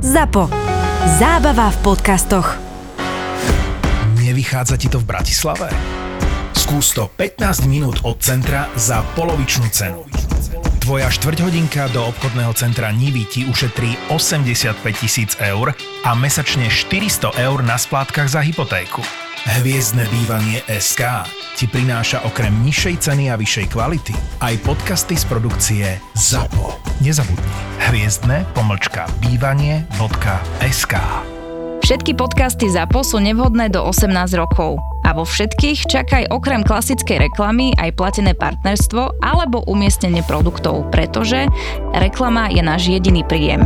ZAPO. Zábava v podcastoch. Nevychádza ti to v Bratislave? Skús to 15 minút od centra za polovičnú cenu. Tvoja štvrťhodinka do obchodného centra Nivy ti ušetrí 85 tisíc eur a mesačne 400 eur na splátkach za hypotéku. Hviezdne bývanie SK ti prináša okrem nižšej ceny a vyššej kvality aj podcasty z produkcie ZAPO. Nezabudni. Hviezdne pomlčka bývanie.sk Všetky podcasty ZAPO sú nevhodné do 18 rokov. A vo všetkých čakaj okrem klasickej reklamy aj platené partnerstvo alebo umiestnenie produktov, pretože reklama je náš jediný príjem.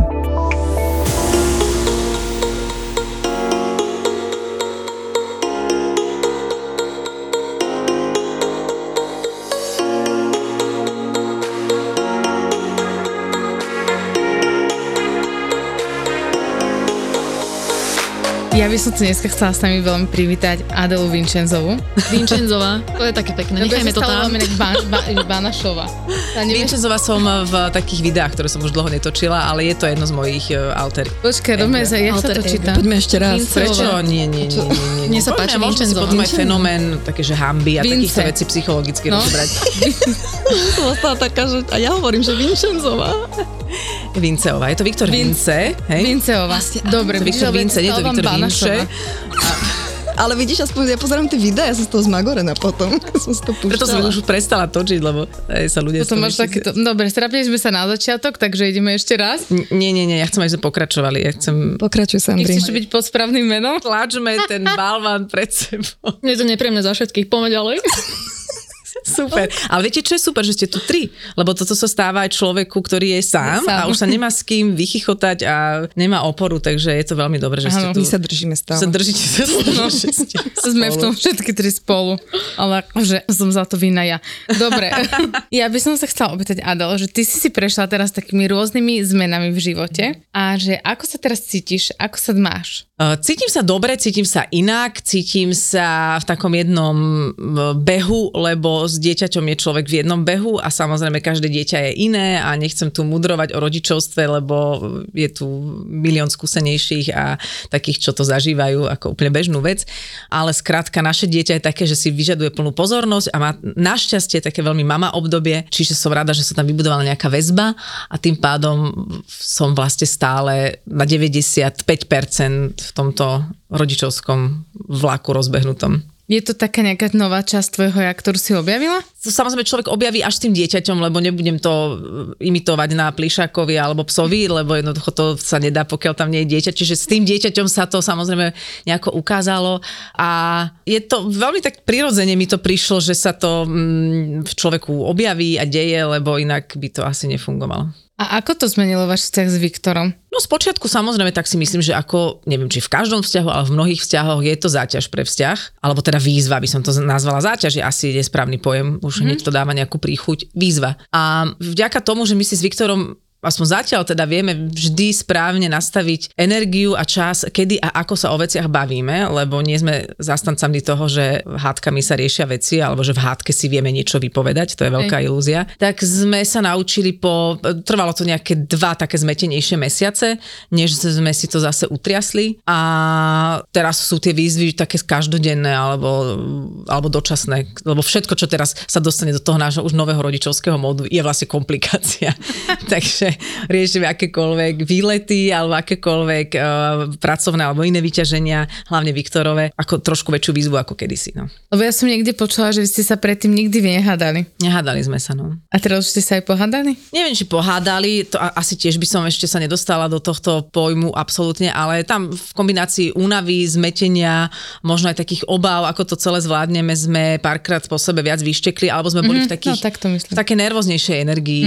Ja by som tu dneska chcela s nami veľmi privítať Adelu Vinčenzovú. Vincenzová, to je také pekné, nechajme to tam. Lebo ba, ba, Banašova. Vinčenzová som v takých videách, ktoré som už dlho netočila, ale je to jedno z mojich uh, alter. Počkaj, robíme sa, jak sa to číta? Poďme ešte raz. Vincová. Prečo? Nie, nie, nie, nie. nie. Mne sa páči Vinčenzová. potom aj fenomén, také, že hamby a Vince. takýchto vecí psychologicky No. rozobrať. Som taká, že a ja hovorím, že Vincenzová. Vinceová. Je to Viktor Vin- Vince, hej? Vinceová. Dobre, To Viktor Vince, nie to stávam Viktor. Banašova. Ale vidíš, aspoň ja pozerám tie videá, ja som z toho zmagorená potom. som si to púšťala. Preto som už prestala točiť, lebo aj sa ľudia... Potom máš takéto... Dobre, strapili sme sa na začiatok, takže ideme ešte raz. N- Nie, nie, nie, ja chcem, aby sme pokračovali. Ja chcem... Pokračuj, Sandri. Nechceš byť pod správnym menom? Tlačme ten balván pred sebou. Mne to nepríjemné za všetkých, poďme ďalej. Super. Ale viete, čo je super, že ste tu tri? Lebo toto sa stáva aj človeku, ktorý je sám, Sám. a už sa nemá s kým vychychotať a nemá oporu, takže je to veľmi dobré, že ste tu. My sa držíme stále. sa držíte sa, no. Sme v tom všetky tri spolu, ale akože som za to vina ja. Dobre, ja by som sa chcela opýtať Adel, že ty si si prešla teraz takými rôznymi zmenami v živote a že ako sa teraz cítiš, ako sa máš? Uh, Cítim sa dobre, cítim sa inak, cítim sa v takom jednom uh, behu, lebo s dieťaťom je človek v jednom behu a samozrejme každé dieťa je iné a nechcem tu mudrovať o rodičovstve, lebo je tu milión skúsenejších a takých, čo to zažívajú ako úplne bežnú vec. Ale skrátka, naše dieťa je také, že si vyžaduje plnú pozornosť a má našťastie také veľmi mama obdobie, čiže som rada, že sa tam vybudovala nejaká väzba a tým pádom som vlastne stále na 95% v tomto rodičovskom vlaku rozbehnutom. Je to taká nejaká nová časť tvojho ja, ktorú si objavila? Samozrejme človek objaví až tým dieťaťom, lebo nebudem to e, imitovať na plišákovi alebo psovi, lebo jednoducho to sa nedá, pokiaľ tam nie je dieťa. Čiže s tým dieťaťom sa to samozrejme nejako ukázalo a je to veľmi tak prirodzene mi to prišlo, že sa to mm, v človeku objaví a deje, lebo inak by to asi nefungovalo. A ako to zmenilo váš vzťah s Viktorom? No spočiatku samozrejme tak si myslím, že ako, neviem či v každom vzťahu, ale v mnohých vzťahoch je to záťaž pre vzťah, alebo teda výzva by som to nazvala záťaž, je asi nesprávny pojem, už hneď to dáva nejakú príchuť, výzva. A vďaka tomu, že my si s Viktorom aspoň zatiaľ teda vieme vždy správne nastaviť energiu a čas, kedy a ako sa o veciach bavíme, lebo nie sme zastancami toho, že hádkami sa riešia veci, alebo že v hádke si vieme niečo vypovedať, to je veľká ilúzia. Tak sme sa naučili po, trvalo to nejaké dva také zmetenejšie mesiace, než sme si to zase utriasli a teraz sú tie výzvy také každodenné alebo, alebo dočasné, lebo všetko, čo teraz sa dostane do toho nášho už nového rodičovského módu, je vlastne komplikácia. Takže riešime akékoľvek výlety alebo akékoľvek uh, pracovné alebo iné vyťaženia, hlavne Viktorové, ako trošku väčšiu výzvu ako kedysi. No. Lebo ja som niekde počula, že vy ste sa predtým nikdy nehádali. Nehádali sme sa, no. A teraz už ste sa aj pohádali? Neviem, či pohádali, to asi tiež by som ešte sa nedostala do tohto pojmu absolútne, ale tam v kombinácii únavy, zmetenia, možno aj takých obáv, ako to celé zvládneme, sme párkrát po sebe viac vyštekli, alebo sme boli v takých, no, tak to myslím. v takej nervóznejšej energii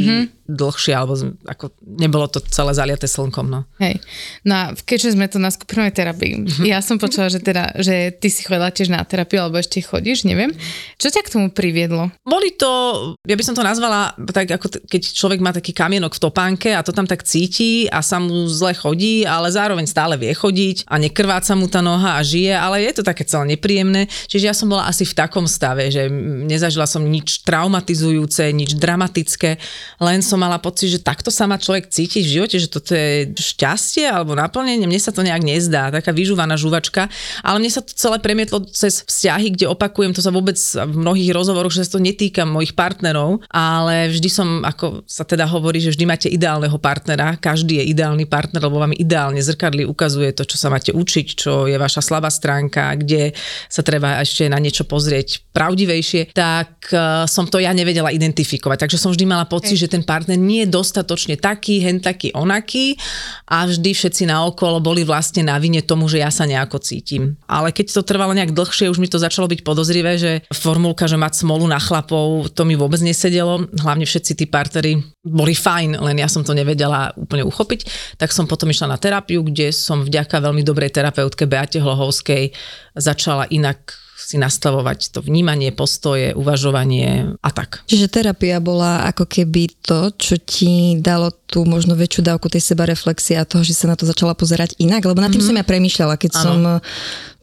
dlhšie, alebo ako nebolo to celé zaliaté slnkom, no. Hej. No a keďže sme tu na skupinovej terapii, ja som počula, že, teda, že ty si chodila tiež na terapiu, alebo ešte chodíš, neviem. Čo ťa k tomu priviedlo? Boli to, ja by som to nazvala tak, ako keď človek má taký kamienok v topánke a to tam tak cíti a sa mu zle chodí, ale zároveň stále vie chodiť a nekrváca mu tá noha a žije, ale je to také celé nepríjemné. Čiže ja som bola asi v takom stave, že nezažila som nič traumatizujúce, nič dramatické, len som mala pocit, že takto sa má človek cítiť v živote, že toto je šťastie alebo naplnenie, mne sa to nejak nezdá, taká vyžúvaná žuvačka, ale mne sa to celé premietlo cez vzťahy, kde opakujem, to sa vôbec v mnohých rozhovoroch, že sa to netýka mojich partnerov, ale vždy som, ako sa teda hovorí, že vždy máte ideálneho partnera, každý je ideálny partner, lebo vám ideálne zrkadli ukazuje to, čo sa máte učiť, čo je vaša slabá stránka, kde sa treba ešte na niečo pozrieť pravdivejšie, tak uh, som to ja nevedela identifikovať. Takže som vždy mala pocit, že ten partner nie je dostatočne taký, hen taký, onaký a vždy všetci naokolo boli vlastne na vine tomu, že ja sa nejako cítim. Ale keď to trvalo nejak dlhšie, už mi to začalo byť podozrivé, že formulka, že mať smolu na chlapov, to mi vôbec nesedelo. Hlavne všetci tí partnery boli fajn, len ja som to nevedela úplne uchopiť. Tak som potom išla na terapiu, kde som vďaka veľmi dobrej terapeutke Beate Hlohovskej začala inak si nastavovať to vnímanie, postoje, uvažovanie a tak. Čiže terapia bola ako keby to, čo ti dalo tú možno väčšiu dávku tej seba reflexie a toho, že sa na to začala pozerať inak, lebo nad tým mm-hmm. som ja premýšľala, keď ano. som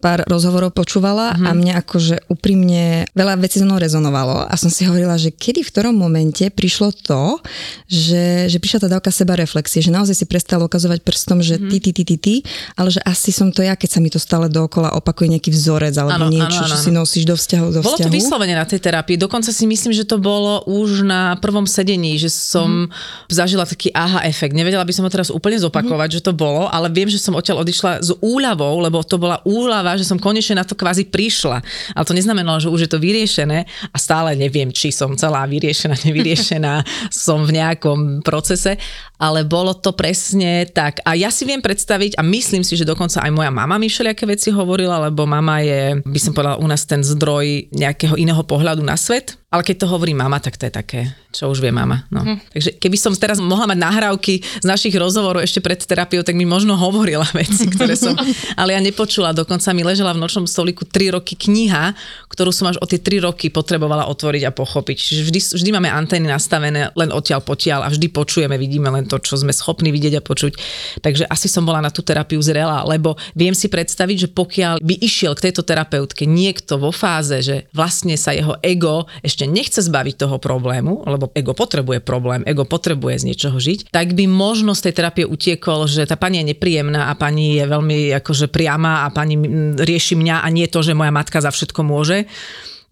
pár rozhovorov počúvala mm-hmm. a mňa akože úprimne veľa vecí so mnou rezonovalo a som si hovorila, že kedy v ktorom momente prišlo to, že, že prišla tá dávka seba reflexie, že naozaj si prestala ukazovať prstom, že mm-hmm. ty, ty, ty, ty, ty, ale že asi som to ja, keď sa mi to stále dookola opakuje nejaký vzorec alebo ano, niečo, ano, ano. čo si nosíš do vzťahu. Do bolo vzťahu. to vyslovene na tej terapii, dokonca si myslím, že to bolo už na prvom sedení, že som mm-hmm. zažila taký aha efekt. Nevedela by som ho teraz úplne zopakovať, mm-hmm. že to bolo, ale viem, že som odtiaľ odišla s úľavou, lebo to bola úľava že som konečne na to kvázi prišla. Ale to neznamenalo, že už je to vyriešené a stále neviem, či som celá vyriešená, nevyriešená, som v nejakom procese, ale bolo to presne tak. A ja si viem predstaviť a myslím si, že dokonca aj moja mama mi všelijaké veci hovorila, lebo mama je, by som povedala, u nás ten zdroj nejakého iného pohľadu na svet. Ale keď to hovorí mama, tak to je také, čo už vie mama. No. Hm. Takže keby som teraz mohla mať nahrávky z našich rozhovorov ešte pred terapiou, tak mi možno hovorila veci, ktoré som, ale ja nepočula. Dokonca mi ležela v nočnom stoliku 3 roky kniha, ktorú som až o tie 3 roky potrebovala otvoriť a pochopiť. Čiže vždy, vždy máme antény nastavené len odtiaľ potiaľ a vždy počujeme, vidíme len to, čo sme schopní vidieť a počuť. Takže asi som bola na tú terapiu zrela, lebo viem si predstaviť, že pokiaľ by išiel k tejto terapeutke niekto vo fáze, že vlastne sa jeho ego ešte ešte nechce zbaviť toho problému, lebo ego potrebuje problém, ego potrebuje z niečoho žiť, tak by možno z tej terapie utiekol, že tá pani je nepríjemná a pani je veľmi akože priama a pani rieši mňa a nie to, že moja matka za všetko môže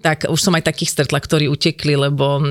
tak už som aj takých stretla, ktorí utekli, lebo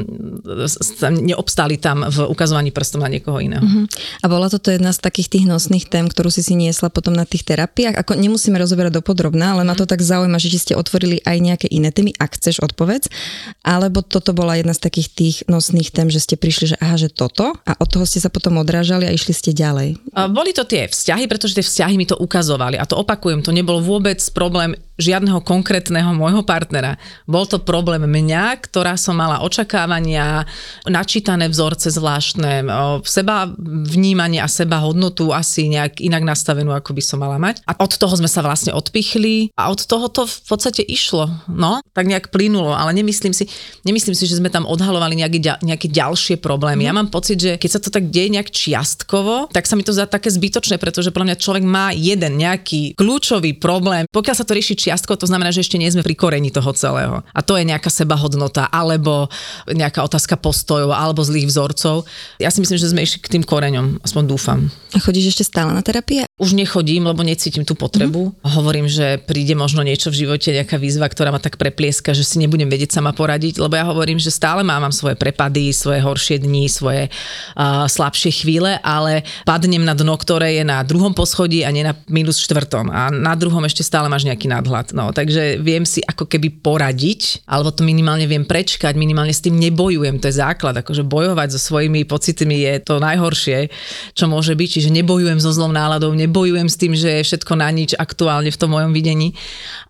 neobstáli tam v ukazovaní prstom na niekoho iného. Uh-huh. A bola toto jedna z takých tých nosných tém, ktorú si si niesla potom na tých terapiách? Ako nemusíme rozoberať dopodrobná, ale ma to tak zaujíma, že či ste otvorili aj nejaké iné témy, ak chceš odpovedz, alebo toto bola jedna z takých tých nosných tém, že ste prišli, že aha, že toto a od toho ste sa potom odrážali a išli ste ďalej. Boli to tie vzťahy, pretože tie vzťahy mi to ukazovali a to opakujem, to nebol vôbec problém žiadneho konkrétneho môjho partnera. Bol to problém mňa, ktorá som mala očakávania, načítané vzorce zvláštne, seba vnímanie a seba hodnotu asi nejak inak nastavenú, ako by som mala mať. A od toho sme sa vlastne odpichli a od toho to v podstate išlo. No, tak nejak plynulo, ale nemyslím si, nemyslím si, že sme tam odhalovali nejaké, nejaké ďalšie problémy. Mm. Ja mám pocit, že keď sa to tak deje nejak čiastkovo, tak sa mi to zdá také zbytočné, pretože podľa mňa človek má jeden nejaký kľúčový problém. Pokiaľ sa to rieši čiastko, to znamená, že ešte nie sme pri koreni toho celého. A to je nejaká sebahodnota, alebo nejaká otázka postojov, alebo zlých vzorcov. Ja si myslím, že sme išli k tým koreňom, aspoň dúfam. A chodíš ešte stále na terapie? Už nechodím, lebo necítim tú potrebu. Mm. Hovorím, že príde možno niečo v živote, nejaká výzva, ktorá ma tak preplieska, že si nebudem vedieť sama poradiť, lebo ja hovorím, že stále mám, mám svoje prepady, svoje horšie dni, svoje uh, slabšie chvíle, ale padnem na dno, ktoré je na druhom poschodí a nie na minus štvrtom. A na druhom ešte stále máš nejaký nadhľad. No, takže viem si ako keby poradiť, alebo to minimálne viem prečkať, minimálne s tým nebojujem, to je základ. Akože bojovať so svojimi pocitmi je to najhoršie, čo môže byť, čiže nebojujem so zlom náladou, nebojujem s tým, že je všetko na nič aktuálne v tom mojom videní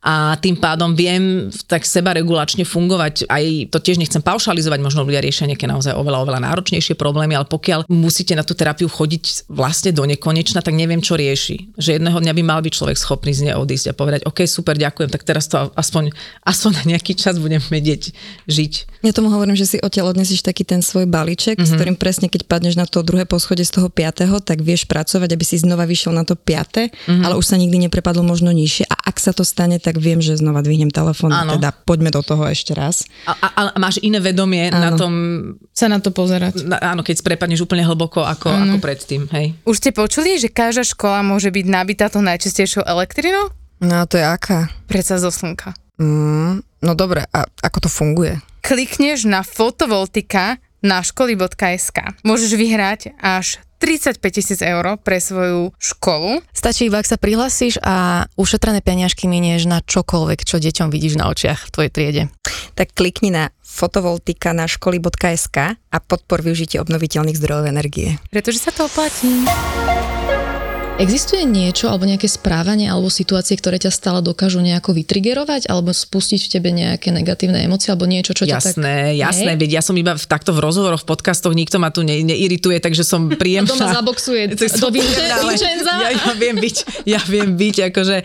a tým pádom viem tak seba regulačne fungovať. Aj to tiež nechcem paušalizovať, možno ľudia riešia nejaké naozaj oveľa, oveľa náročnejšie problémy, ale pokiaľ musíte na tú terapiu chodiť vlastne do nekonečna, tak neviem, čo rieši. Že jedného dňa by mal byť človek schopný z nej odísť a povedať, OK, super, ďakujem, tak teraz to aspoň, aspoň na nejaký čas budem vedieť žiť. Ja tomu hovorím, že si odtiaľ odnesíš taký ten svoj balíček, mm-hmm. s mhm. ktorým presne keď padneš na to druhé poschodie z toho piatého, tak vieš pracovať, aby si znova vyšiel na na to piate, mm-hmm. ale už sa nikdy neprepadlo možno nižšie a ak sa to stane, tak viem, že znova dvihnem telefón teda poďme do toho ešte raz. A, a, a máš iné vedomie Áno. na tom, Sa na to pozerať. na, áno, keď prepadneš úplne hlboko ako, ako predtým, hej. Už ste počuli, že každá škola môže byť nabitá tou najčistejšou elektrinou? No a to je aká? Predsa zo slnka. Mm, no dobre, a ako to funguje? Klikneš na fotovoltika na školy.sk. Môžeš vyhrať až 35 tisíc eur pre svoju školu. Stačí iba, ak sa prihlasíš a ušetrené peniažky minieš na čokoľvek, čo deťom vidíš na očiach v tvojej triede. Tak klikni na fotovoltika na školy.sk a podpor využitie obnoviteľných zdrojov energie. Pretože sa to oplatí. Existuje niečo alebo nejaké správanie alebo situácie, ktoré ťa stále dokážu nejako vytrigerovať alebo spustiť v tebe nejaké negatívne emócie alebo niečo, čo ťa tak... Jasné, jasné, ja som iba v, takto v rozhovoroch, v podcastoch, nikto ma tu ne, neirituje, takže som príjemná. Doma zaboxuje do Vincenza. Ja, ja viem byť, ja viem byť akože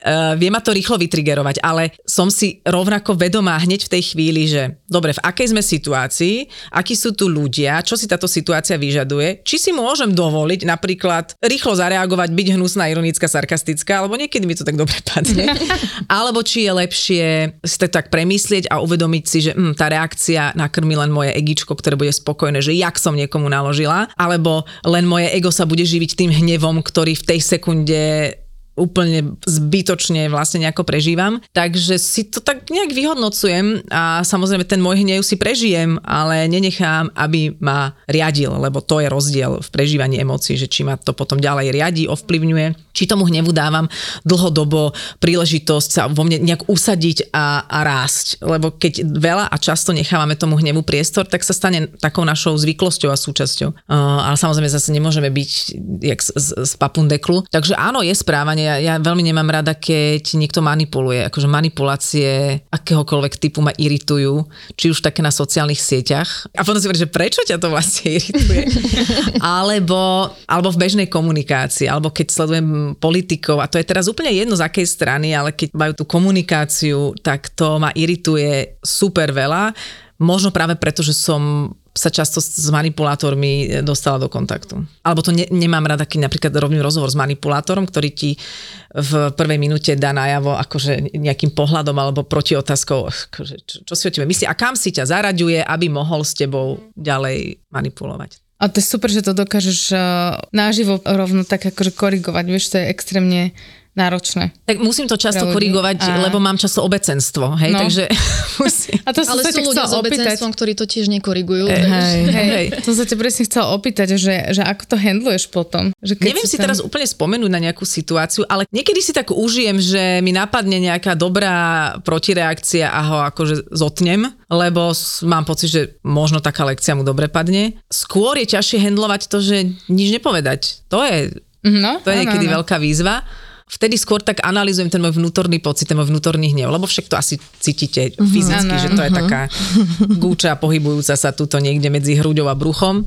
Uh, vie ma to rýchlo vytrigerovať, ale som si rovnako vedomá hneď v tej chvíli, že dobre, v akej sme situácii, akí sú tu ľudia, čo si táto situácia vyžaduje, či si môžem dovoliť napríklad rýchlo zareagovať, byť hnusná, ironická, sarkastická, alebo niekedy mi to tak dobre padne, alebo či je lepšie si to tak premyslieť a uvedomiť si, že hm, tá reakcia nakrmi len moje egičko, ktoré bude spokojné, že jak som niekomu naložila, alebo len moje ego sa bude živiť tým hnevom, ktorý v tej sekunde úplne zbytočne vlastne nejako prežívam. Takže si to tak nejak vyhodnocujem a samozrejme ten môj hnev si prežijem, ale nenechám, aby ma riadil, lebo to je rozdiel v prežívaní emócií, že či ma to potom ďalej riadi, ovplyvňuje, či tomu hnevu dávam dlhodobo príležitosť sa vo mne nejak usadiť a, a rásť. Lebo keď veľa a často nechávame tomu hnevu priestor, tak sa stane takou našou zvyklosťou a súčasťou. Uh, ale samozrejme zase nemôžeme byť jak z, z, z papundeklu. Takže áno, je správanie. Ja, ja veľmi nemám rada, keď niekto manipuluje. Akože manipulácie akéhokoľvek typu ma iritujú, či už také na sociálnych sieťach. A potom si hovorí, že prečo ťa to vlastne irituje? alebo, alebo v bežnej komunikácii, alebo keď sledujem politikov, a to je teraz úplne jedno z akej strany, ale keď majú tú komunikáciu, tak to ma irituje super veľa. Možno práve preto, že som sa často s manipulátormi dostala do kontaktu. Alebo to ne, nemám rada, keď napríklad robím rozhovor s manipulátorom, ktorý ti v prvej minúte dá najavo akože nejakým pohľadom alebo protiotázkou, akože, čo, čo si o tebe myslí a kam si ťa zaraďuje, aby mohol s tebou ďalej manipulovať. A to je super, že to dokážeš uh, naživo rovno tak akože korigovať, vieš, to je extrémne náročné. Tak musím to často korigovať, A- lebo mám často obecenstvo, hej, No. takže musím. A to som Ale sa sú ľudia s obecenstvom, ktorí to tiež nekorigujú. Hej, vieš. hej, Hej, hej. som sa ťa presne chcela opýtať, že, že ako to handluješ potom. Že keď Neviem si tam- teraz úplne spomenúť na nejakú situáciu, ale niekedy si tak užijem, že mi napadne nejaká dobrá protireakcia a ho akože zotnem, lebo mám pocit, že možno taká lekcia mu dobre padne. Skôr je ťažšie handlovať to, že nič nepovedať. To je, No, to je áno, niekedy áno. veľká výzva. Vtedy skôr tak analýzujem ten môj vnútorný pocit, ten môj vnútorný hnev, lebo však to asi cítite fyzicky, Áno, že to je taká gúča pohybujúca sa tuto niekde medzi hruďou a bruchom.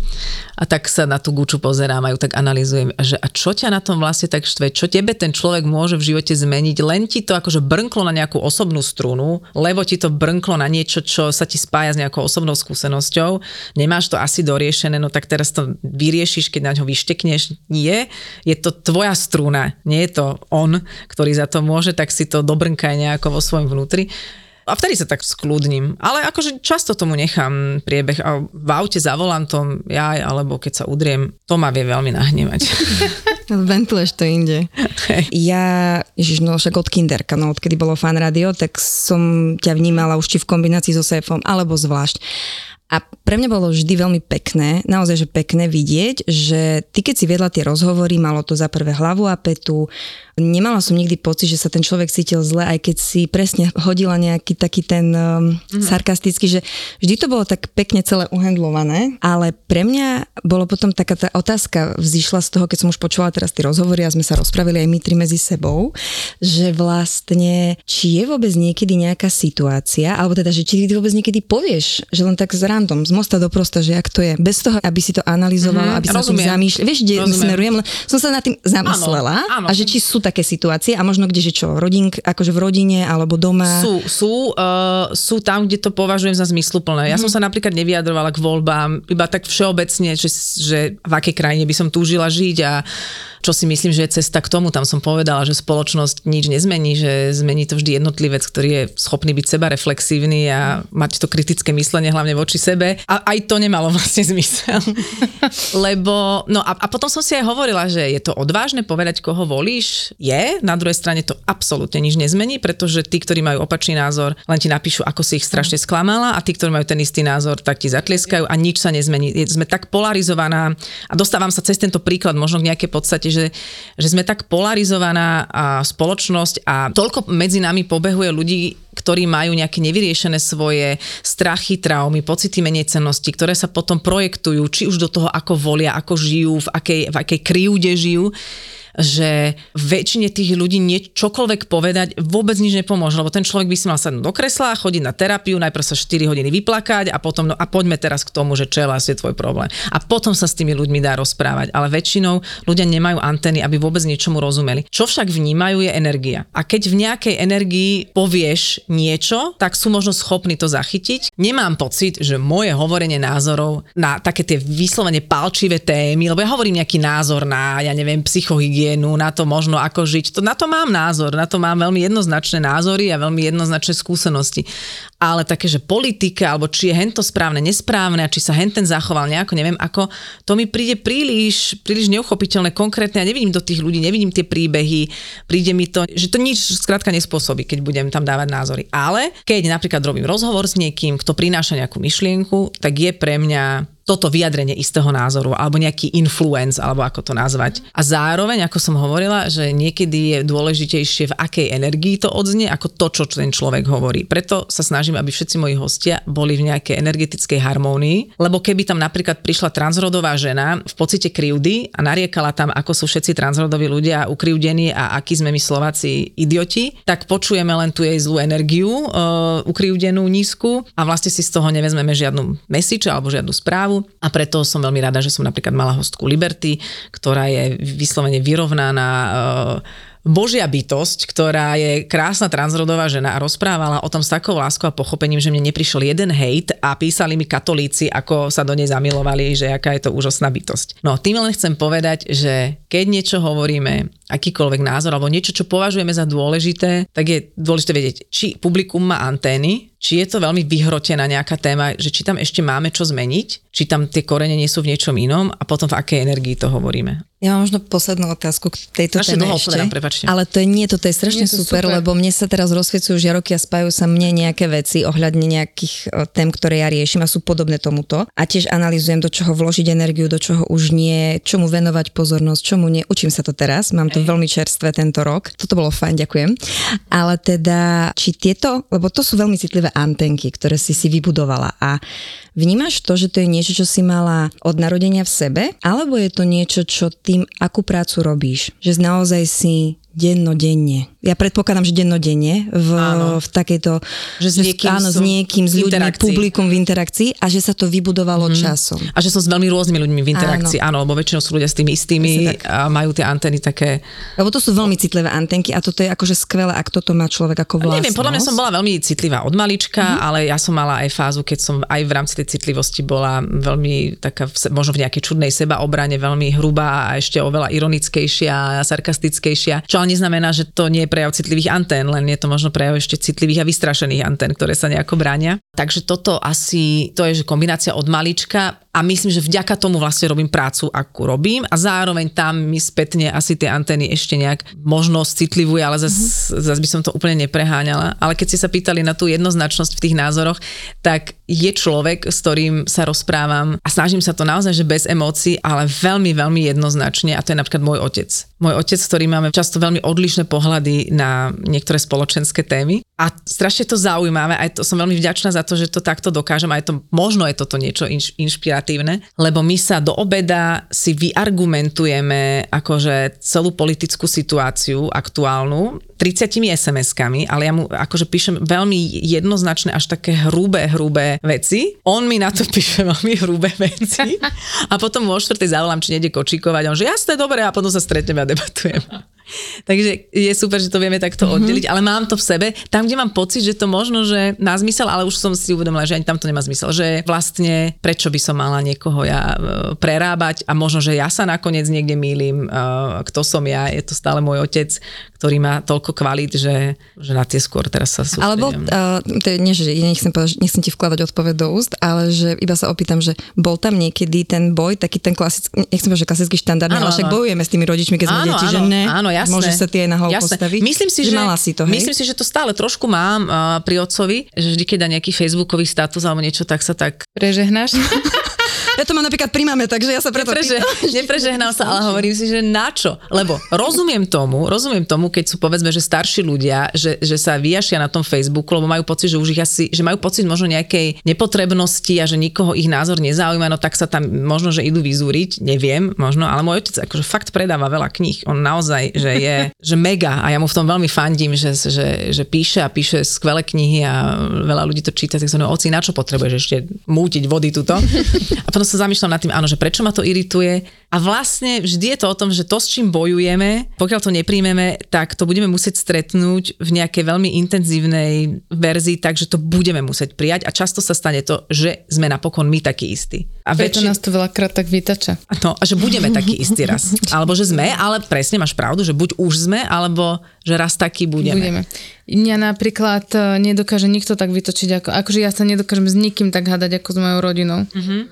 A tak sa na tú gúču pozerám a ju tak analýzujem, že a čo ťa na tom vlastne tak štve, čo tebe ten človek môže v živote zmeniť, len ti to akože brnklo na nejakú osobnú strunu, lebo ti to brnklo na niečo, čo sa ti spája s nejakou osobnou skúsenosťou, nemáš to asi doriešené, no tak teraz to vyriešiš, keď na ňo vyštekneš. Nie, je to tvoja struna, nie je to on, ktorý za to môže, tak si to dobrnkaj nejako vo svojom vnútri. A vtedy sa tak skľudním. Ale akože často tomu nechám priebeh a v aute za volantom, ja alebo keď sa udriem, to ma vie veľmi nahnevať. Ventiluješ to inde. Ja, ježiš, no však od kinderka, no odkedy bolo fan radio, tak som ťa vnímala už či v kombinácii so sefom, alebo zvlášť. A pre mňa bolo vždy veľmi pekné, naozaj, že pekné vidieť, že ty keď si viedla tie rozhovory, malo to za prvé hlavu a petu, nemala som nikdy pocit, že sa ten človek cítil zle, aj keď si presne hodila nejaký taký ten um, mm-hmm. sarkastický, že vždy to bolo tak pekne celé uhendlované, ale pre mňa bolo potom taká tá otázka vzýšla z toho, keď som už počula teraz tie rozhovory a sme sa rozprávili aj my tri medzi sebou, že vlastne, či je vôbec niekedy nejaká situácia, alebo teda, že či ty vôbec niekedy povieš, že len tak z random, z mosta do prosta, že jak to je, bez toho, aby si to analyzovala, Mhm, aby sa tým zamýšľala. Vieš, kde Rozumiem. smerujem? Len som sa nad tým zamyslela áno. a že či sú také situácie a možno kde, že čo, rodink, akože v rodine alebo doma. Sú, sú, uh, sú tam, kde to považujem za zmysluplné. Ja som sa napríklad nevyjadrovala k voľbám, iba tak všeobecne, že, že v akej krajine by som túžila žiť a čo si myslím, že je cesta k tomu. Tam som povedala, že spoločnosť nič nezmení, že zmení to vždy jednotlivec, ktorý je schopný byť seba reflexívny a mať to kritické myslenie hlavne voči sebe. A aj to nemalo vlastne zmysel. Lebo, no a, a potom som si aj hovorila, že je to odvážne povedať, koho volíš. Je, na druhej strane to absolútne nič nezmení, pretože tí, ktorí majú opačný názor, len ti napíšu, ako si ich strašne sklamala a tí, ktorí majú ten istý názor, tak ti zatlieskajú a nič sa nezmení. Sme tak polarizovaná a dostávam sa cez tento príklad možno k nejakej podstate, že, že sme tak polarizovaná a spoločnosť a toľko medzi nami pobehuje ľudí, ktorí majú nejaké nevyriešené svoje strachy, traumy, pocity menejcenosti, ktoré sa potom projektujú, či už do toho, ako volia, ako žijú, v akej, v akej kryúde žijú že väčšine tých ľudí nie, čokoľvek povedať vôbec nič nepomôže, lebo ten človek by si mal sadnúť do kresla, chodiť na terapiu, najprv sa 4 hodiny vyplakať a potom, no a poďme teraz k tomu, že čo je vlastne tvoj problém. A potom sa s tými ľuďmi dá rozprávať, ale väčšinou ľudia nemajú antény, aby vôbec niečomu rozumeli. Čo však vnímajú je energia. A keď v nejakej energii povieš niečo, tak sú možno schopní to zachytiť. Nemám pocit, že moje hovorenie názorov na také tie vyslovene palčivé témy, lebo ja hovorím nejaký názor na, ja neviem, psychohygienu, hygienu, na to možno ako žiť. To, na to mám názor, na to mám veľmi jednoznačné názory a veľmi jednoznačné skúsenosti. Ale také, že politika, alebo či je hento správne, nesprávne, a či sa henten zachoval nejako, neviem ako, to mi príde príliš, príliš neuchopiteľné, konkrétne. Ja nevidím do tých ľudí, nevidím tie príbehy, príde mi to, že to nič skrátka nespôsobí, keď budem tam dávať názory. Ale keď napríklad robím rozhovor s niekým, kto prináša nejakú myšlienku, tak je pre mňa toto vyjadrenie istého názoru alebo nejaký influence, alebo ako to nazvať. A zároveň, ako som hovorila, že niekedy je dôležitejšie v akej energii to odznie, ako to, čo ten človek hovorí. Preto sa snažím, aby všetci moji hostia boli v nejakej energetickej harmónii, lebo keby tam napríklad prišla transrodová žena v pocite krivdy a nariekala tam, ako sú všetci transrodoví ľudia ukrivdení a akí sme my Slováci idioti, tak počujeme len tú jej zlú energiu, uh, ukrivdenú, nízku a vlastne si z toho nevezmeme žiadnu message alebo žiadnu správu stavu a preto som veľmi rada, že som napríklad mala hostku Liberty, ktorá je vyslovene vyrovnaná uh, Božia bytosť, ktorá je krásna transrodová žena a rozprávala o tom s takou láskou a pochopením, že mne neprišiel jeden hejt a písali mi katolíci, ako sa do nej zamilovali, že aká je to úžasná bytosť. No tým len chcem povedať, že keď niečo hovoríme, akýkoľvek názor alebo niečo, čo považujeme za dôležité, tak je dôležité vedieť, či publikum má antény, či je to veľmi vyhrotená nejaká téma, že či tam ešte máme čo zmeniť, či tam tie korene nie sú v niečom inom a potom v akej energii to hovoríme. Ja mám možno poslednú otázku k tejto Strašne téme dlho ešte. prepáčte. Ale to je nie, toto je strašne to super, super. lebo mne sa teraz rozsviecujú žiaroky a spájajú sa mne nejaké veci ohľadne nejakých e, tém, ktoré ja riešim a sú podobné tomuto. A tiež analýzujem, do čoho vložiť energiu, do čoho už nie, čomu venovať pozornosť, čomu nie. Učím sa to teraz, mám to veľmi čerstvé tento rok. Toto bolo fajn, ďakujem. Ale teda, či tieto, lebo to sú veľmi citlivé antenky, ktoré si si vybudovala a vnímaš to, že to je niečo, čo si mala od narodenia v sebe, alebo je to niečo, čo tým, akú prácu robíš? Že naozaj si dennodenne. Ja predpokladám, že dennodenne v, Áno. v takejto... Že s niekým áno, s niekým, s ľuďmi, interakcii. publikum v interakcii a že sa to vybudovalo Mhm. časom. A že som s veľmi rôznymi ľuďmi v interakcii, áno, lebo väčšinou sú ľudia s tými istými a majú tie antény také... Lebo to sú veľmi citlivé antenky a toto je akože skvelé, ak toto má človek ako vlastnosť. Neviem, podľa mňa som bola veľmi citlivá od malička, ale ja som mala aj fázu, keď som aj v rámci tej citlivosti bola veľmi taká, možno v nejakej čudnej sebaobrane, veľmi hrubá a ešte oveľa ironickejšia a sarkastickejšia. Čo ale neznamená, že to nie je prejav citlivých antén, len je to možno prejav ešte citlivých a vystrašených antén, ktoré sa nejako bránia. Takže toto asi, to je že kombinácia od malička a myslím, že vďaka tomu vlastne robím prácu, akú robím a zároveň tam mi spätne asi tie antény ešte nejak možno citlivuje, ale zase mm-hmm. zas by som to úplne nepreháňala. Ale keď ste sa pýtali na tú jednoznačnosť v tých názoroch, tak je človek, s ktorým sa rozprávam a snažím sa to naozaj, že bez emócií, ale veľmi, veľmi jednoznačne a to je napríklad môj otec. Môj otec, s ktorým máme často veľmi odlišné pohľady na niektoré spoločenské témy a strašne to zaujímavé, aj to som veľmi vďačná za to, že to takto dokážem, aj to, možno je toto niečo inš, inšpiratívne, lebo my sa do obeda si vyargumentujeme akože celú politickú situáciu aktuálnu 30 SMS-kami, ale ja mu akože píšem veľmi jednoznačné, až také hrubé, hrubé veci. On mi na to píše veľmi hrubé veci a potom vo štvrtej zavolám, či nejde kočíkovať. A on že jasné, dobre, a potom sa stretneme a debatujeme. Takže je super, že to vieme takto Mhm. oddeliť, ale mám to v sebe. Tam, kde mám pocit, že to možno, že má zmysel, ale už som si uvedomila, že ani tam to nemá zmysel. Že vlastne prečo by som mala niekoho ja e, prerábať a možno, že ja sa nakoniec niekde mýlim, e, kto som ja, je to stále môj otec, ktorý má toľko kvalít, že, že na tie skôr teraz sa sústredím. Alebo, uh, to je, nie, že nechcem, povedať, nechcem ti vkladať odpoveď do úst, ale že iba sa opýtam, že bol tam niekedy ten boj, taký ten klasický, nechcem povedať, že klasický štandardný, Áno, ale však bojujeme s tými rodičmi, keď sme Áno, deti, áno, že ne, áno, jasné. môžeš sa ty aj na hlavu Jasné. postaviť. Myslím si, že, mala si to, hej? Myslím si, že to stále trošku mám uh, pri otcovi, že vždy, keď dá nejaký facebookový status alebo niečo, tak sa tak Prežehnáš? Ja to mám napríklad pri mame, takže ja sa preto Nepreže, neprežehnal sa, ale hovorím si, že na čo? Lebo rozumiem tomu, rozumiem tomu, keď sú povedzme, že starší ľudia, že, že sa vyjašia na tom Facebooku, lebo majú pocit, že už ich asi, že majú pocit možno nejakej nepotrebnosti a že nikoho ich názor nezaujíma, no tak sa tam možno, že idú vyzúriť, neviem, možno, ale môj otec akože fakt predáva veľa kníh. On naozaj, že je, že mega a ja mu v tom veľmi fandím, že, že, že píše a píše skvelé knihy a veľa ľudí to číta, tak hovorím, oci, na čo potrebuješ ešte mútiť vody tuto? A potom sa zamýšľam nad tým, áno, že prečo ma to irituje. A vlastne vždy je to o tom, že to, s čím bojujeme, pokiaľ to nepríjmeme, tak to budeme musieť stretnúť v nejakej veľmi intenzívnej verzii, takže to budeme musieť prijať a často sa stane to, že sme napokon my takí istí. A Preto väčši- nás to veľakrát tak vytača. No, a že budeme takí istí raz. Alebo že sme, ale presne máš pravdu, že buď už sme, alebo že raz taký budeme. Budeme. Mňa napríklad e, nedokáže nikto tak vytočiť, ako, akože ja sa nedokážem s nikým tak hádať ako s mojou rodinou.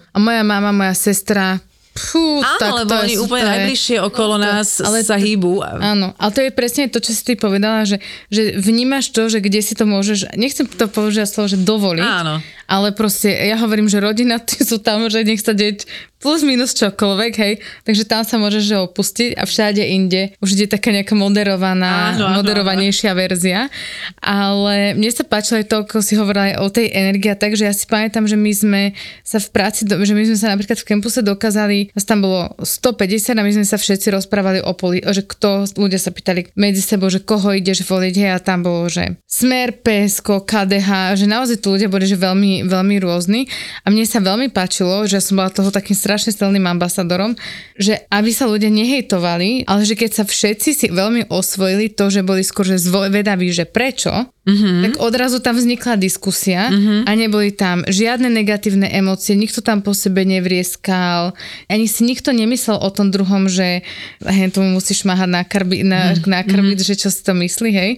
A moja mama, moja sestra, Fú, Áno, tak lebo to oni je, úplne to je- najbližšie okolo nás ale sa to- hýbu. Áno, ale to je presne to, čo si ty povedala, že, že vnímaš to, že kde si to môžeš, nechcem to použiť slovo, že dovoliť, Áno. Ale proste ja hovorím, že rodina, ty sú tam, že nech sa deť plus minus čokoľvek, hej, takže tam sa môžeš že opustiť a všade inde už ide taká nejaká moderovaná, Áno, áno, moderovanejšia verzia, ale mne sa páčilo aj to, ako si hovorila aj o tej energii a tak, že ja si pamätám, že my sme sa v práci, že my sme sa napríklad v kampuse dokázali, nás tam bolo 150 a my sme sa všetci rozprávali o poli, že kto, ľudia sa pýtali medzi sebou, že koho ideš voliť, hej, a tam bolo, že Smer, PSK, KDH, že naozaj tu ľudia boli, že veľmi, veľmi rôzni a mne sa veľmi páčilo, že som bola toho takým strašne silným ambasadorom, že aby sa ľudia nehejtovali, ale že keď sa všetci si veľmi osvojili to, že boli skôr že zvedaví, že prečo, mm-hmm. tak odrazu tam vznikla diskusia mm-hmm. a neboli tam žiadne negatívne emócie, nikto tam po sebe nevrieskal, ani si nikto nemyslel o tom druhom, že hej, tomu musíš máhať na, krbi, na, mm-hmm. na krbiť, že čo si to myslí, hej.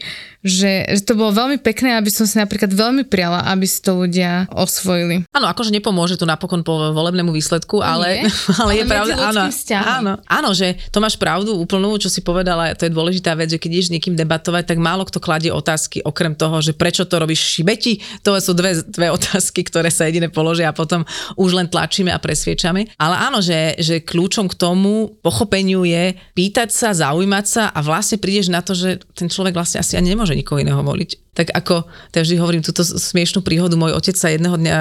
Že, že to bolo veľmi pekné, aby som si napríklad veľmi priala, aby si to ľudia osvojili. Áno, akože nepomôže to napokon po volebnému výsledku, ale, nie. ale je Ale pravda, medzi áno, áno, áno, že to máš pravdu úplnú, čo si povedala, to je dôležitá vec, že keď ideš s niekým debatovať, tak málo kto kladie otázky, okrem toho, že prečo to robíš šibeti, to sú dve, dve otázky, ktoré sa jediné položia a potom už len tlačíme a presviečame. Ale áno, že, že kľúčom k tomu pochopeniu je pýtať sa, zaujímať sa a vlastne prídeš na to, že ten človek vlastne asi ani nemôže nikoho iného voliť. Tak ako, to vždy hovorím túto smiešnú príhodu, môj otec sa jedného dňa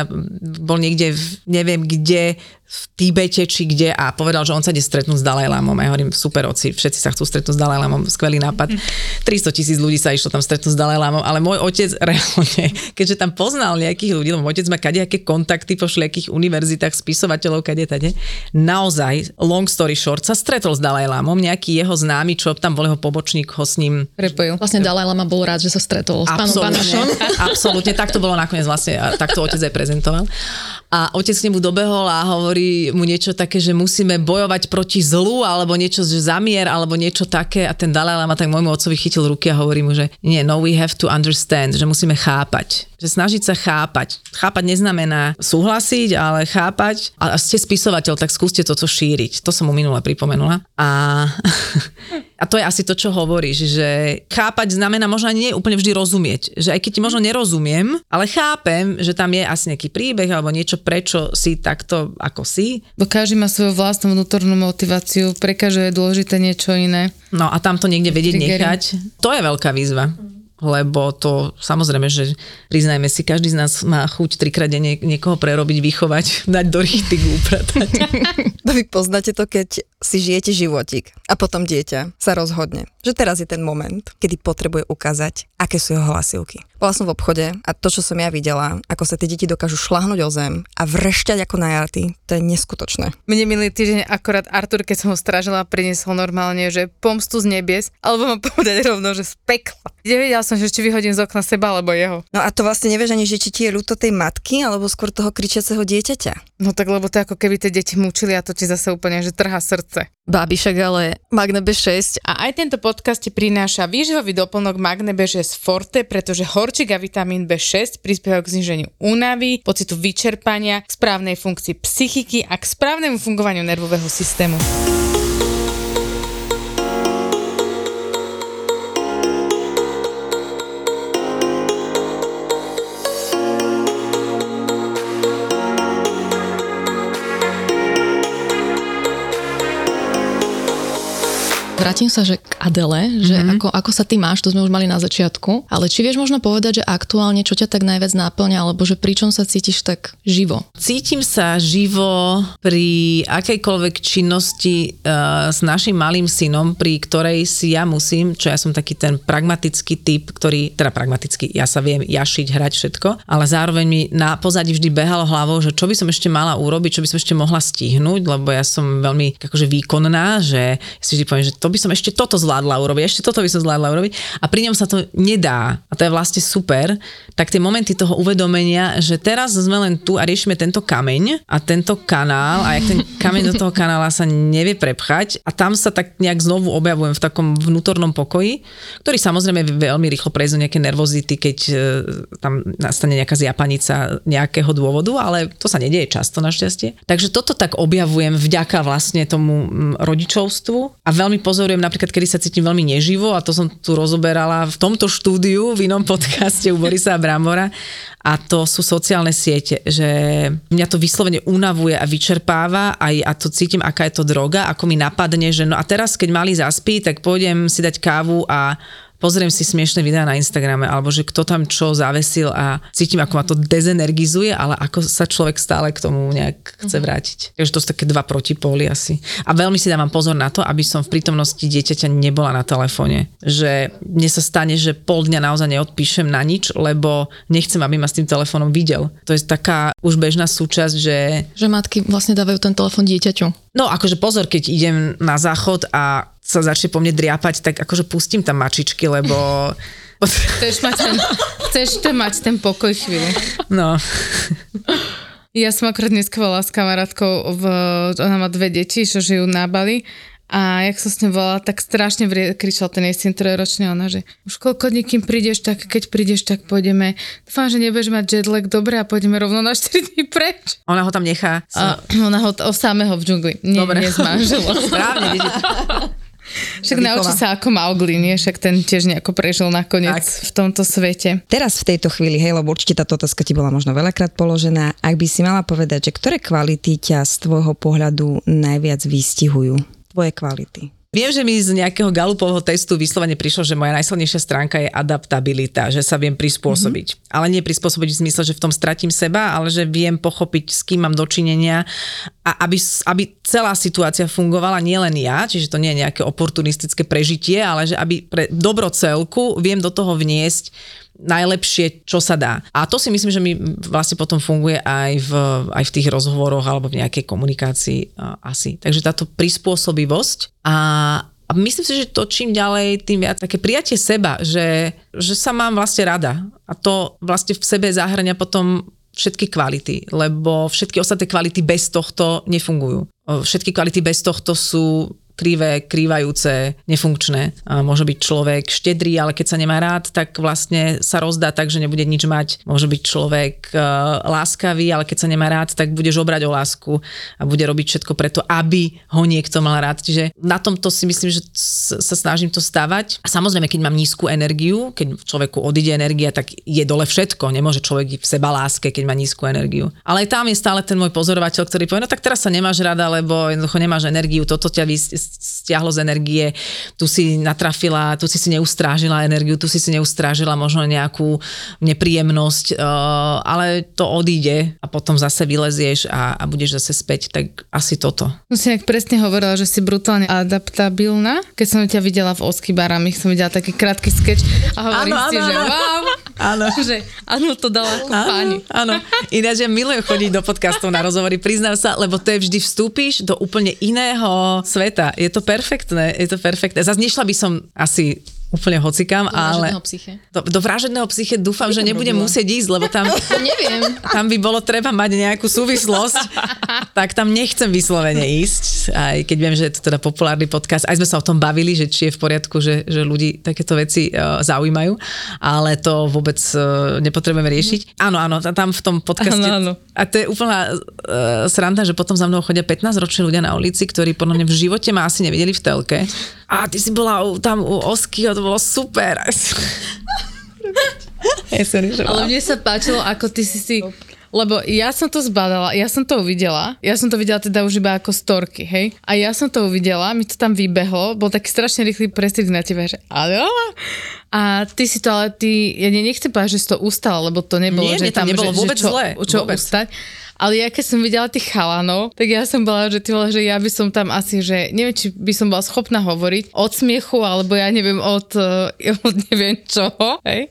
bol niekde, v, neviem kde, v Tibete či kde a povedal, že on sa ide stretnúť s Dalajlámom. Ja hovorím, super oci, všetci sa chcú stretnúť s Dalajlámom, skvelý nápad. 300 tisíc ľudí sa išlo tam stretnúť s Dalajlámom, ale môj otec reálne, keďže tam poznal nejakých ľudí, lebo môj otec má kadejaké kontakty po všelijakých univerzitách, spisovateľov, kade tade, naozaj, long story short, sa stretol s Dalajlámom, nejaký jeho známy, čo tam bol jeho pobočník, ho s ním Prepojil. Vlastne Dalaj Lama bol rád, že sa stretol s pánom absolútne, tak to bolo nakoniec vlastne, tak to otec aj prezentoval. A otec k nemu dobehol a hovorí mu niečo také, že musíme bojovať proti zlu, alebo niečo, že zamier, alebo niečo také. A ten Dalai Lama tak môjmu otcovi chytil ruky a hovorí mu, že nie, no we have to understand, že musíme chápať. Že snažiť sa chápať. Chápať neznamená súhlasiť, ale chápať. A ste spisovateľ, tak skúste toto šíriť. To som mu minule pripomenula. A, a to je asi to, čo hovoríš, že chápať znamená možno ani nie úplne vždy rozumieť. Že aj keď ti možno nerozumiem, ale chápem, že tam je asi nejaký príbeh alebo niečo, prečo si takto, ako si. Bo každý má svoju vlastnú vnútornú motiváciu, pre každého je dôležité niečo iné. No a tam to niekde vedieť nechať, to je veľká výzva. Lebo to samozrejme, že priznajme si, každý z nás má chuť trikrát denne niekoho prerobiť, vychovať, dať do richtigu, upratať. To vy poznáte to, keď si žijete životík a potom dieťa sa rozhodne, že teraz je ten moment, kedy potrebuje ukázať, aké sú jeho hlasivky. Bola som v obchode a to, čo som ja videla, ako sa tie deti dokážu šlahnúť o zem a vrešťať ako najatý, to je neskutočné. Mne minulý týždeň akorát Artur, keď som ho strážila, priniesol normálne, že pomstu z nebies, alebo mám povedať rovno, že z pekla. Nevedela som, že či vyhodím z okna seba alebo jeho. No a to vlastne nevieš ani, že či ti je ľúto tej matky, alebo skôr toho kričiaceho dieťaťa. No tak lebo to ako keby tie deti mučili a to ti zase úplne, že trhá srdce. Bábi však ale Magne B6 A aj tento podcast ti prináša výživový doplnok Magne B6 Forte, pretože horčík a vitamín B6 prispievajú k zniženiu únavy, pocitu vyčerpania, k správnej funkcii psychiky a k správnemu fungovaniu nervového systému. Vrátim sa, že Adele, že Mhm. mm-hmm. ako, ako sa ty máš, to sme už mali na začiatku, ale či vieš možno povedať, že aktuálne čo ťa tak najviac náplňa, alebo že pričom sa cítiš tak živo? Cítim sa živo pri akejkoľvek činnosti uh, s našim malým synom, pri ktorej si ja musím, čo ja som taký ten pragmatický typ, ktorý, teda pragmatický, ja sa viem jašiť, hrať všetko, ale zároveň mi na pozadí vždy behalo hlavou, že čo by som ešte mala urobiť, čo by som ešte mohla stihnúť, lebo ja som veľmi akože výkonná, že si vždy poviem, že to by som ešte toto zvládla urobiť, ešte toto by som zvládla urobiť a pri ňom sa to nedá. A to je vlastne super, tak tie momenty toho uvedomenia, že teraz sme len tu a riešime tento kameň a tento kanál a jak ten kameň do toho kanála sa nevie prepchať a tam sa tak nejak znovu objavujem v takom vnútornom pokoji, ktorý samozrejme veľmi rýchlo prejsť do nejaké nervozity, keď e, tam nastane nejaká zjapanica nejakého dôvodu, ale to sa nedieje často našťastie. Takže toto tak objavujem vďaka vlastne tomu mm, rodičovstvu a veľmi pozorujem napríklad, kedy sa cítim veľmi neživo a to som tu rozoberala v tomto štúdiu, v inom podcaste u Borisa Brambora a to sú sociálne siete, že mňa to vyslovene unavuje a vyčerpáva aj, a to cítim, aká je to droga, ako mi napadne, že no a teraz, keď mali zaspí, tak pôjdem si dať kávu a pozriem si smiešne videá na Instagrame, alebo že kto tam čo zavesil a cítim, ako ma to dezenergizuje, ale ako sa človek stále k tomu nejak chce vrátiť. Takže to sú také dva protipóly asi. A veľmi si dávam pozor na to, aby som v prítomnosti dieťaťa nebola na telefóne. Že mne sa stane, že pol dňa naozaj neodpíšem na nič, lebo nechcem, aby ma s tým telefónom videl. To je taká už bežná súčasť, že Že matky vlastne dávajú ten telefon dieťaťu. No akože pozor, keď idem na záchod a sa začne po mne driapať, tak akože pustím tam mačičky, lebo... Chceš mať ten, chceš tam mať ten pokoj chvíľu. No, Ja som akorát dneska volala s kamarátkou, v, ona má dve deti, čo žijú na Bali a jak som s ňou volala, tak strašne vrie, kričal ten jej syn trojročný, ona, že už koľko dní, kým prídeš, tak keď prídeš, tak pôjdeme. Dúfam, že nebudeš mať jetlag, dobre, a pôjdeme rovno na 4 dní preč. ona ho tam nechá. A ona ho o samého v džungli. Nie, Dobre. nie z manžela. Správne. Však naučí sa ako Mowgli, nie? Však ten tiež nejako prežil nakoniec Tak. v tomto svete. Teraz v tejto chvíli, hej, lebo určite táto otázka ti bola možno veľakrát položená, ak by si mala povedať, že ktoré kvality ťa z tvojho pohľadu najviac vystihujú? Tvoje kvality. Viem, že mi z nejakého galupového testu vyslovene prišlo, že moja najsilnejšia stránka je adaptabilita, že sa viem prispôsobiť. Mm-hmm. Ale nie prispôsobiť v zmysle, že v tom stratím seba, ale že viem pochopiť, s kým mám dočinenia a aby, aby celá situácia fungovala nielen ja, čiže to nie je nejaké oportunistické prežitie, ale že aby pre dobro celku viem do toho vniesť najlepšie, čo sa dá. A to si myslím, že mi vlastne potom funguje aj v, aj v tých rozhovoroch alebo v nejakej komunikácii a, asi. Takže táto prispôsobivosť a a myslím si, že to čím ďalej, tým viac také prijatie seba, že, že sa mám vlastne rada. A to vlastne v sebe zahrania potom všetky kvality, lebo všetky ostatné kvality bez tohto nefungujú. O, Všetky kvality bez tohto sú krivé, krývajúce, nefunkčné. A môže byť človek štedrý, ale keď sa nemá rád, tak vlastne sa rozdá tak, že nebude nič mať. Môže byť človek uh, láskavý, ale keď sa nemá rád, tak bude žobrať o lásku a bude robiť všetko preto, aby ho niekto mal rád. Čiže na tomto si myslím, že sa snažím to stavať. A samozrejme, keď mám nízku energiu, keď v človeku odíde energia, tak je dole všetko. Nemôže človek v seba láske, keď má nízku energiu. Ale tam je stále ten môj pozorovateľ, ktorý povie, no tak teraz sa nemáš rada, lebo jednoducho nemáš energiu, toto ťa vys- stiahlo z energie, tu si natrafila, tu si si neustrážila energiu, tu si si neustrážila možno nejakú nepríjemnosť, uh, ale to odíde a potom zase vylezieš a, a budeš zase späť, tak asi toto. Som si jak presne hovorila, že si brutálne adaptabilná. Keď som ťa videla v Osky Baramich, som videla taký krátky sketch a hovorím Áno, si, áno, že áno. wow, Áno. že áno, to dala ako páni. Áno, ináč ja milujem chodiť do podcastov na rozhovory, priznám sa, lebo to je vždy vstúpiš do úplne iného sveta. Je to perfektné, je to perfektné. Zas nešla by som asi úplne hocikam, Do ale... psyche. Do, do vražedného psyche dúfam, že nebudem musieť ísť, lebo tam, To neviem. tam by bolo treba mať nejakú súvislosť, tak tam nechcem vyslovene ísť, aj keď viem, že je to teda populárny podcast. Aj sme sa o tom bavili, že či je v poriadku, že, že ľudí takéto veci uh, zaujímajú, ale to vôbec uh, nepotrebujeme riešiť. Áno, áno, tam v tom podcaste. Áno, áno. A to je úplná uh, sranda, že potom za mnou chodia 15 roční ľudia na ulici, ktorí podľa mňa v živote ma asi nevideli v telke. A ty si bola tam u Osky to bolo super. Ja Ale mne sa páčilo, ako ty si si... Lebo ja som to zbadala, ja som to uvidela, ja som to videla teda už iba ako storky, hej? A ja som to uvidela, mi to tam vybehlo, bol taký strašne rýchly prestrik na teba, že ale a ty si to ale ty, ja ne- nechcem povedať, že si to ustala, lebo to nebolo, Nie, že to nebolo že, vôbec že čo, zlé, čo vôbec. ustať. Ale ja keď som videla tých chalanov, tak ja som bola, že ty vole, že ja by som tam asi, že neviem, či by som bola schopná hovoriť od smiechu, alebo ja neviem, od, eh, od neviem čoho, hej?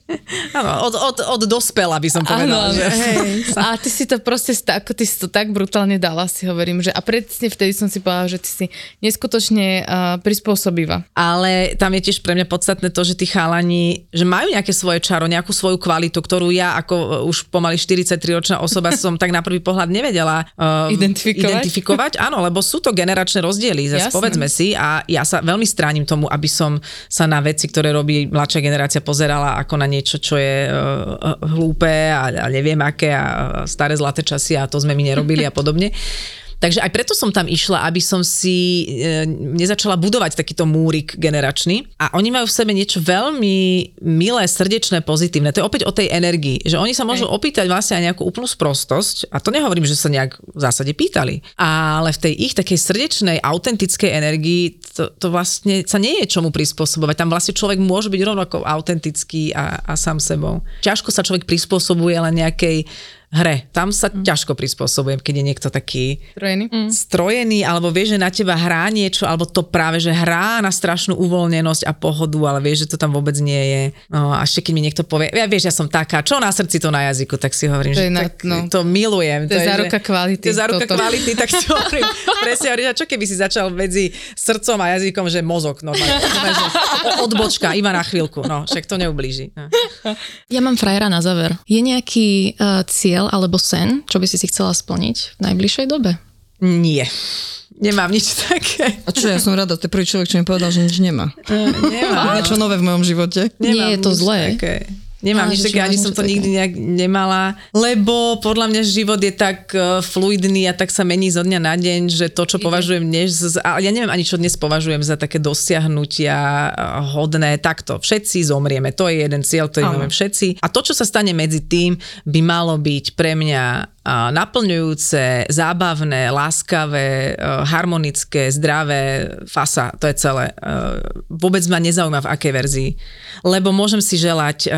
Áno, od, od, od dospela by som povedala. áno, že... hej. A ty si to proste, ako ty si to tak brutálne dala, si hovorím, že a presne vtedy som si povedala, že ty si neskutočne uh, prispôsobivá. Ale tam je tiež pre mňa podstatné to, že tí chalani, že majú nejaké svoje čaro, nejakú svoju kvalitu, ktorú ja ako uh, už pomaly 43-ročná osoba som tak na prvý pohľad nevedela uh, Identifikovať? identifikovať. Áno, lebo sú to generačné rozdiely, zase povedzme si. A ja sa veľmi stránim tomu, aby som sa na veci, ktoré robí mladšia generácia, pozerala ako na niečo, čo je uh, hlúpe a, a neviem aké a staré zlaté časy a to sme my nerobili a podobne. Takže aj preto som tam išla, aby som si e, nezačala budovať takýto múrik generačný. A oni majú v sebe niečo veľmi milé, srdečné, pozitívne. To je opäť o tej energii, že oni sa môžu opýtať vlastne aj nejakú úplnú sprostosť. A to nehovorím, že sa nejak v zásade pýtali. Ale v tej ich takej srdečnej, autentickej energii to, to vlastne sa nie je čomu prispôsobovať. Tam vlastne človek môže byť rovnako autentický a, a sám sebou. Ťažko sa človek prispôsobuje len nejakej hre. Tam sa ťažko prispôsobujem, keď je niekto taký Trojený? Mm. strojený, alebo vie, že na teba hrá niečo, alebo to práve, že hrá na strašnú uvoľnenosť a pohodu, ale vie, že to tam vôbec nie je. No, a ešte keď mi niekto povie, ja vieš, ja som taká, čo na srdci, to na jazyku, tak si hovorím, To že je na- tak, no. to milujem. To je že- záruka kvality, To je záruka toto. kvality, tak si hovorím, presne hovorím, a čo keby si začal medzi srdcom a jazykom, že mozog že Odbočka, iba na chvíľku, no, však to neublíži. No. Ja mám frajera na záver. Je nejaký uh, cieľ alebo sen, čo by si si chcela splniť v najbližšej dobe? Nie. Nemám nič také. A čo, ja som rada, to je prvý človek, čo mi povedal, že nič nemá. Nemám. Niečo nové v mojom živote. Nie je to zlé. Také. Nemám nič také, ani som to nikdy nejak nemala, lebo podľa mňa život je tak eh, fluidný a tak sa mení zo dňa na deň, že to, čo považujem dnes, a ja neviem ani, čo dnes považujem za také dosiahnutia eh, hodné, takto, všetci zomrieme, to je jeden cieľ, ktorý máme všetci. A to, čo sa stane medzi tým, by malo byť pre mňa naplňujúce, zábavné, láskavé, e, harmonické, zdravé, fasa, to je celé. E, Vôbec ma nezaujíma v akej verzii. Lebo môžem si želať,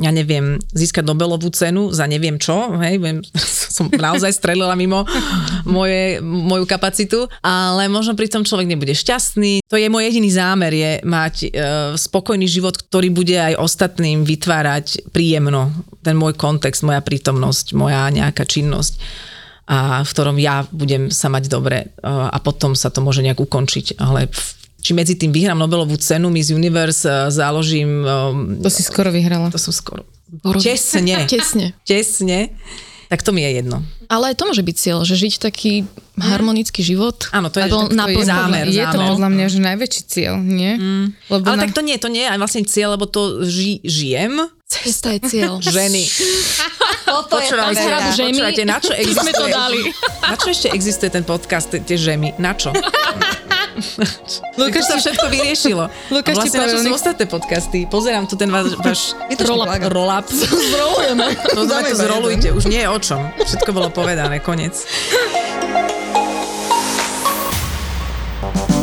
ja neviem, získať Nobelovú cenu za neviem čo, hej, som naozaj strelila mimo moje, moju kapacitu, ale možno pri tom človek nebude šťastný. To je môj jediný zámer, je mať e, spokojný život, ktorý bude aj ostatným vytvárať príjemno. Ten môj kontext, moja prítomnosť, moja nejaká činnosť a v ktorom ja budem sa mať dobre e, a potom sa to môže nejak ukončiť. Ale či medzi tým vyhrám Nobelovú cenu Miss Universe, e, založím, e, To si skoro vyhrala. to som skoro, tesne, Tesne. tesne, tak to mi je jedno. Ale aj to môže byť cieľ, že žiť taký harmonický život. Áno, to je- to je naplno- zámer, je to podľa mňa, že najväčší cieľ, nie? Mm. Lebo Ale na... tak to nie, to nie je vlastne cieľ, lebo to ži, žijem, Cesta je cieľ. ženy. Toto je tá žemi. počúvajte, na čo existuje? sme to dali. Na čo ešte existuje ten podcast, tie- žemy? Na čo? Lukáš sa všetko vyriešilo. Lukáš vlastne na čo sú ostatné podcasty? Pozerám tu ten váš, váš roll-up. Zrolujeme. To, to, to zrolujte, už nie je o čom. Všetko bolo povedané, konec.